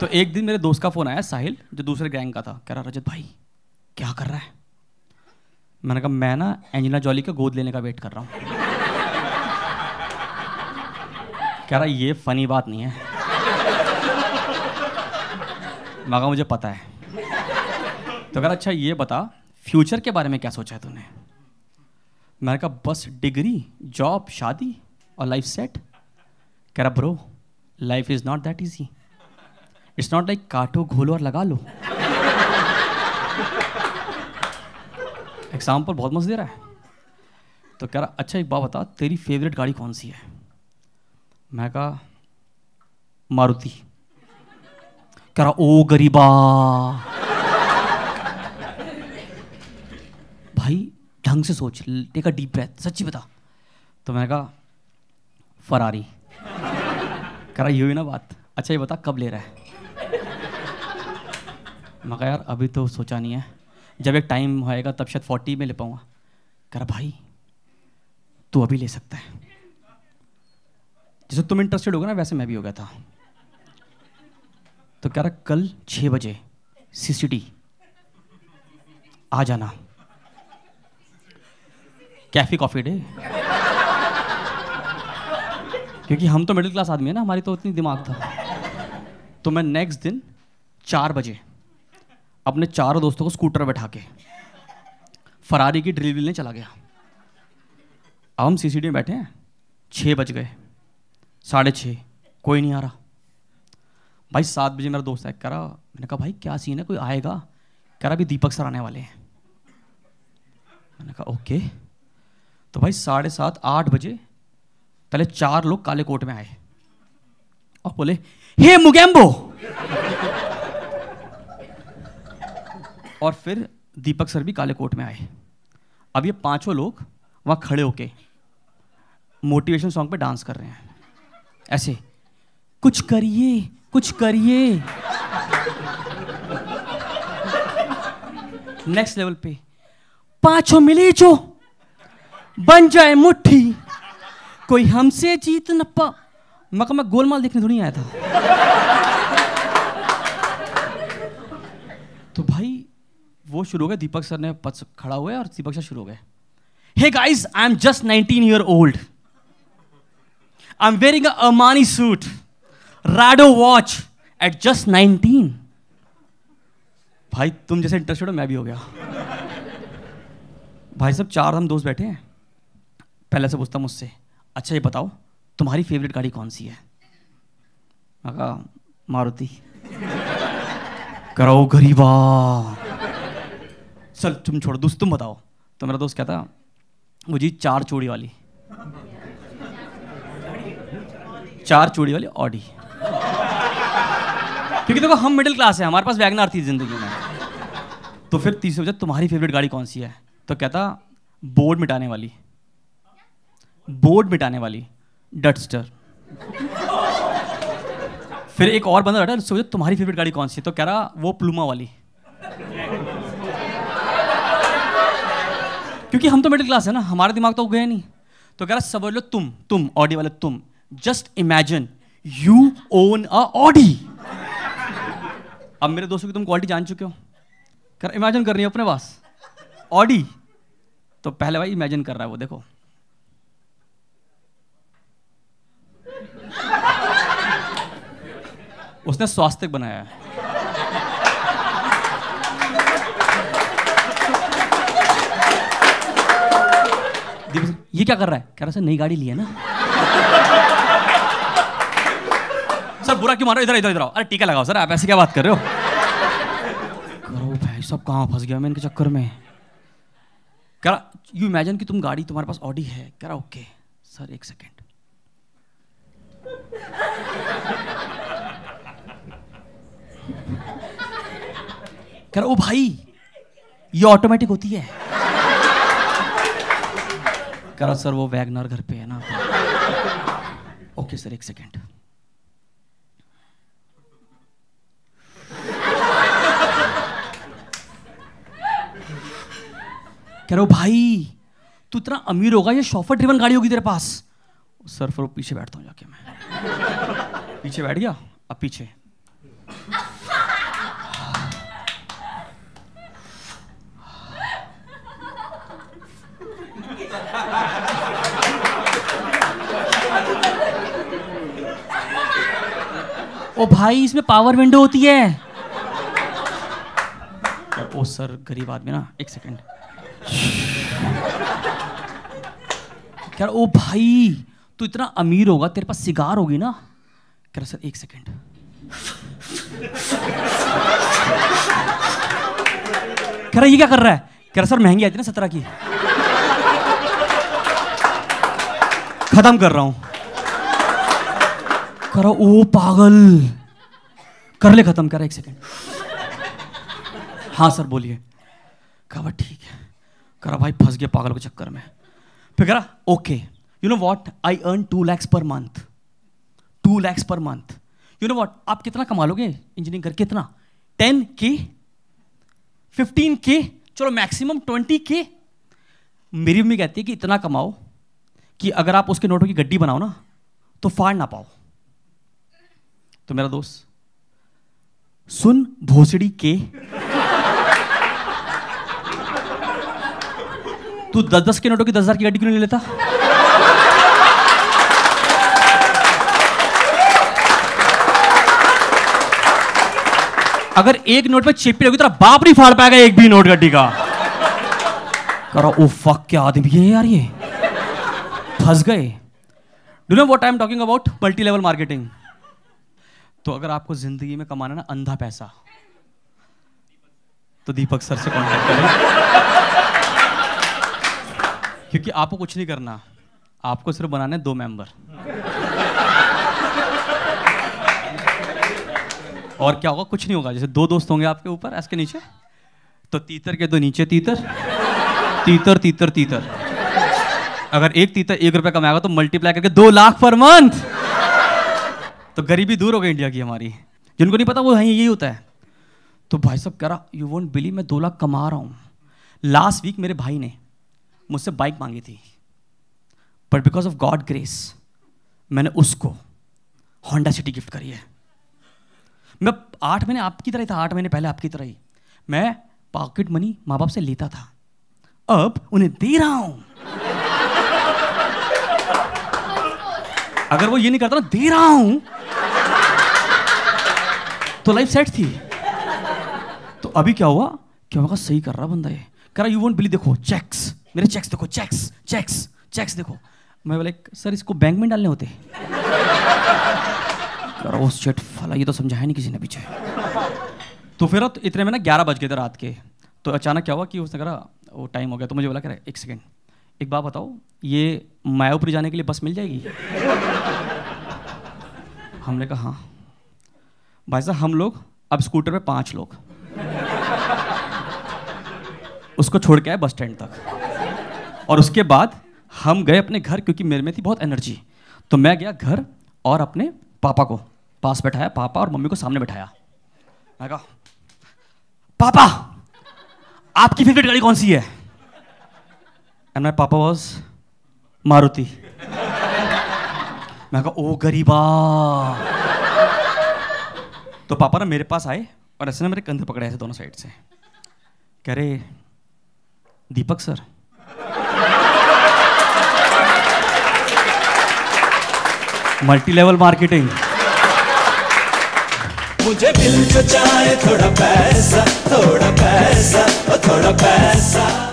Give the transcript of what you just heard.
तो एक दिन मेरे दोस्त का फ़ोन आया, साहिल, जो दूसरे गैंग का था। कह रहा, रजत भाई, क्या कर रहा है? मैंने कहा, मैं ना एंजिना जॉली का गोद लेने का वेट कर रहा हूँ। कह रहा, ये फनी बात नहीं है। मैं कहा, मुझे पता है। तो रहा अच्छा ये बता, फ्यूचर के बारे में क्या सोचा है तूने? मैंने कहा, बस डिग्री, जॉब, शादी और लाइफ सेट। कह रहा, bro, life is not that easy. It's not like काटो, घोलो और लगा लो। एग्ज़ाम्पल बहुत मस्त दे रहा है। तो कह रहा अच्छा एक बात बता, तेरी फेवरेट गाड़ी कौन सी है? मैं कहा, मारुति। कह रहा, ओ गरीबा। भाई, ढंग से सोच टेक अ डीप ब्रेथ सच्ची बता। तो मैंने कहा, फरारी। कह रहा, ये हुई ना बात। अच्छा ये बता, कब ले रहा है? मैं यार अभी तो सोचा नहीं है। जब एक टाइम होएगा, तब शायद फोर्टी में ले पाऊँगा। कह रहा भाई, तू अभी ले सकता है। जैसे तुम इंटरेस्टेड होगा ना, वैसे मैं भी हो गया था। तो कह रहा, कल छः बजे सीसीडी आ जाना। कैफी कॉफ़ी डे क्योंकि हम तो मिडिल क्लास आदमी है ना, हमारी तो इतनी दिमाग था। तो मैं नेक्स्ट दिन चार बजे अपने चारों दोस्तों को स्कूटर बैठा के। फरारी की ड्रिल लेने चला गया। अब हम सी में बैठे हैं। छः बज गए। साढ़े छः कोई नहीं आ रहा। भाई, सात बजे मेरा दोस्त है, कह रहा, मैंने कहा, भाई, क्या सीन है? कोई आएगा? कह रहा, अभी दीपक सर आने वाले हैं। मैंने कहा, ओके। तो भाई, साढ़े सात, आठ बजे, पहले चार लोग काले कोट में आए। और बोले, हे मुगैम्बो! और फिर दीपक सर भी काले कोट में आए। अब ये पाँचों लोग वहाँ खड़े होके मोटिवेशन सॉन्ग पे डांस कर रहे हैं। ऐसे, कुछ करिए कुछ करिए। नेक्स्ट लेवल पे, पाँचों मिले जो, बन जाए मुट्ठी, कोई हमसे जीत न पा मैं मैं गोलमाल देखने थोड़ी आया था। तो भाई वो शुरू हो गया, दीपक सर ने पच खड़ा हुआ और दीपक सर शुरू हो गए। Hey guys I am just 19 year old I am wearing Armani suit Rado watch at just 19 भाई, तुम जैसे इंटरेस्टेड हो मैं भी हो गया। भाई सब चार हम दोस्त बैठे हैं। पहले से पूछता मुझसे अच्छा ये बताओ, तुम्हारी फेवरेट गाड़ी कौन सी है? मारुति। करो गरीबा। चल, तुम छोड़ो, दोस्त, तुम बताओ। तो मेरा दोस्त कहता वो जी चार चूड़ी वाली। चार चूड़ी वाली ऑडी क्योंकि देखो, हम मिडिल क्लास है, हमारे पास वैगनार थी ज़िंदगी में। तो फिर तीसरे बजे तुम्हारी फेवरेट गाड़ी कौन सी है? तो कहता बोर्ड मिटाने वाली। बोर्ड मिटाने वाली। डटस्टर फिर एक और बंदा बैठा तुम्हारी फेवरेट गाड़ी कौन सी है? तो कह रहा? वो प्लूमा वाली। क्योंकि हम तो मिडिल क्लास है ना, हमारा दिमाग तो गया नहीं। तो कह रहा समझ लो तुम तुम ऑडी वाले, तुम just imagine you own a Audi अब मेरे दोस्तों की तुम क्वालिटी जान चुके हो। कर इमेजिन कर रही हो अपने पास ऑडी तो पहले भाई इमेजिन कर रहा है वो, देखो। उसने स्वास्थ्य बनाया है। ये क्या कर रहा है? कह रहा सर, नई गाड़ी ली है ना? सर, बुरा क्यों मारो इधर इधर इधर आओ। अरे, टीका लगाओ, सर, आप ऐसे क्या बात कर रहे हो? करो भाई, सब कहाँ फंस गया मैं इनके चक्कर में? कह रहा यू इमेजिन कि तुम गाड़ी, तुम्हारे पास ऑडी है? कह रहा ओके सर, एक सेकेंड कह रहा, ओ भाई, ये ऑटोमेटिक होती है? कह रहा सर, वो वैगनर घर पे है ना। ओके सर, एक सेकेंड। कह रहा भाई, तू इतना अमीर होगा, ये शॉफर ड्रिवन गाड़ी होगी तेरे पास। सर, फिर पीछे बैठता हूँ जाके मैं। पीछे बैठ गया? अब पीछे। ओ भाई, इसमें पावर विंडो होती है। ओ सर, गरीब आदमी ना, एक सेकंड कह ओ भाई, तू इतना अमीर होगा, तेरे पास सिगार होगी ना। कह रहा, सर, एक सेकंड कह रहा, ये क्या कर रहा है? कह रहा, सर, महँगी आती ना सत्रह की। खत्म कर रहा हूँ। कह रहा ओ पागल। कर ले, खत्म कर, एक सेकंड। हाँ सर, बोलिए। कहा ठीक है। करा, भाई, फंस गया पागल के चक्कर में। फिर करा okay you know what I earn two lakhs per month to lakhs per month you know what आप कितना कमा लोगे इंजीनियरिंग करके? कितना टेन के फिफ्टीन के चलो मैक्सिमम ट्वेंटी के मेरी मम्मी कहती है कि इतना कमाओ कि अगर आप उसके नोटों की गड्डी बनाओ ना तो फाड़ ना पाओ। तो मेरा दोस्त। सुन भोसड़ी के। तू दस दस के नोटों की दस हज़ार की गाड़ी क्यों नहीं लेता? अगर एक नोट पे चिपी रहोगी तेरा बाप नहीं फाड़ पाएगा एक भी नोट गड्डी का। करो ओ फक क्या आदमी है यार ये? फंस गए। Do know what I am talking about multi level marketing तो अगर आपको ज़िंदगी में कमाना ना, अंधा पैसा। तो दीपक सर से कॉन्टेक्ट करें। क्योंकि आपको कुछ नहीं करना। आपको सिर्फ़ बनाने दो मेंबर और क्या होगा? कुछ नहीं होगा। जैसे दो दोस्त होंगे आपके ऊपर, ऐसे नीचे। तो तीतर के दो नीचे तीतर। तीतर तीतर तीतर। अगर एक तीतर एक रुपए कमाएगा तो मल्टीप्लाई करके दो लाख पर मंथ तो गरीबी दूर हो गई इंडिया की हमारी। जिनको नहीं पता, वो यही होता है। तो भाई साहब कह रहा यू वोंट बिलीव मैं दो लाख कमा रहा हूँ। लास्ट वीक मेरे भाई ने मुझसे बाइक मांगी थी। But because of God grace मैंने उसको होंडा सिटी गिफ्ट करी है। मैं आठ महीने आपकी तरह ही था, आठ महीने पहले आपकी तरह ही। मैं पॉकेट मनी माँ बाप से लेता था। अब उन्हें दे रहा हूँ। अगर वो ये नहीं करता ना, दे रहा हूँ। तो लाइफ सेट थी। तो अभी क्या हुआ? क्या होगा सही कर रहा बंदा ये। कह रहा यू वोंट बिलीव देखो चेक्स मेरे चेक्स देखो चेक्स चेक्स चेक्स देखो। मैं बोले सर, इसको बैंक में डालने होते? करो फला, ये तो समझाया नहीं किसी ने पीछे. तो फिर तो इतने में ना ग्यारह बज गए थे रात के। तो अचानक क्या हुआ कि उसने करा वो टाइम हो गया। तो मुझे बोला, कह एक सेकेंड एक बात बताओ, ये मायापुरी जाने के लिए बस मिल जाएगी? हमने कहा हाँ। भाई साहब, हम लोग, अब स्कूटर पे पाँच लोग। उसको छोड़ के आए बस स्टैंड तक। और उसके बाद हम गए अपने घर, क्योंकि मेरे में थी बहुत एनर्जी। तो मैं गया घर और अपने पापा को, पास बैठाया पापा और मम्मी को सामने बैठाया। मैं कहा, पापा, आपकी फेवरेट गाड़ी कौन सी है? एंड माई पापा वॉज़ मारुति मैं कहा, ओ गरीबा. तो पापा ना मेरे पास आए और ऐसे ना मेरे कंधे पकड़े ऐसे दोनों साइड से। कह रहे, Deepak sir. Multi level marketing. मुझे मिल चाहे थोड़ा पैसा थोड़ा पैसा थोड़ा पैसा।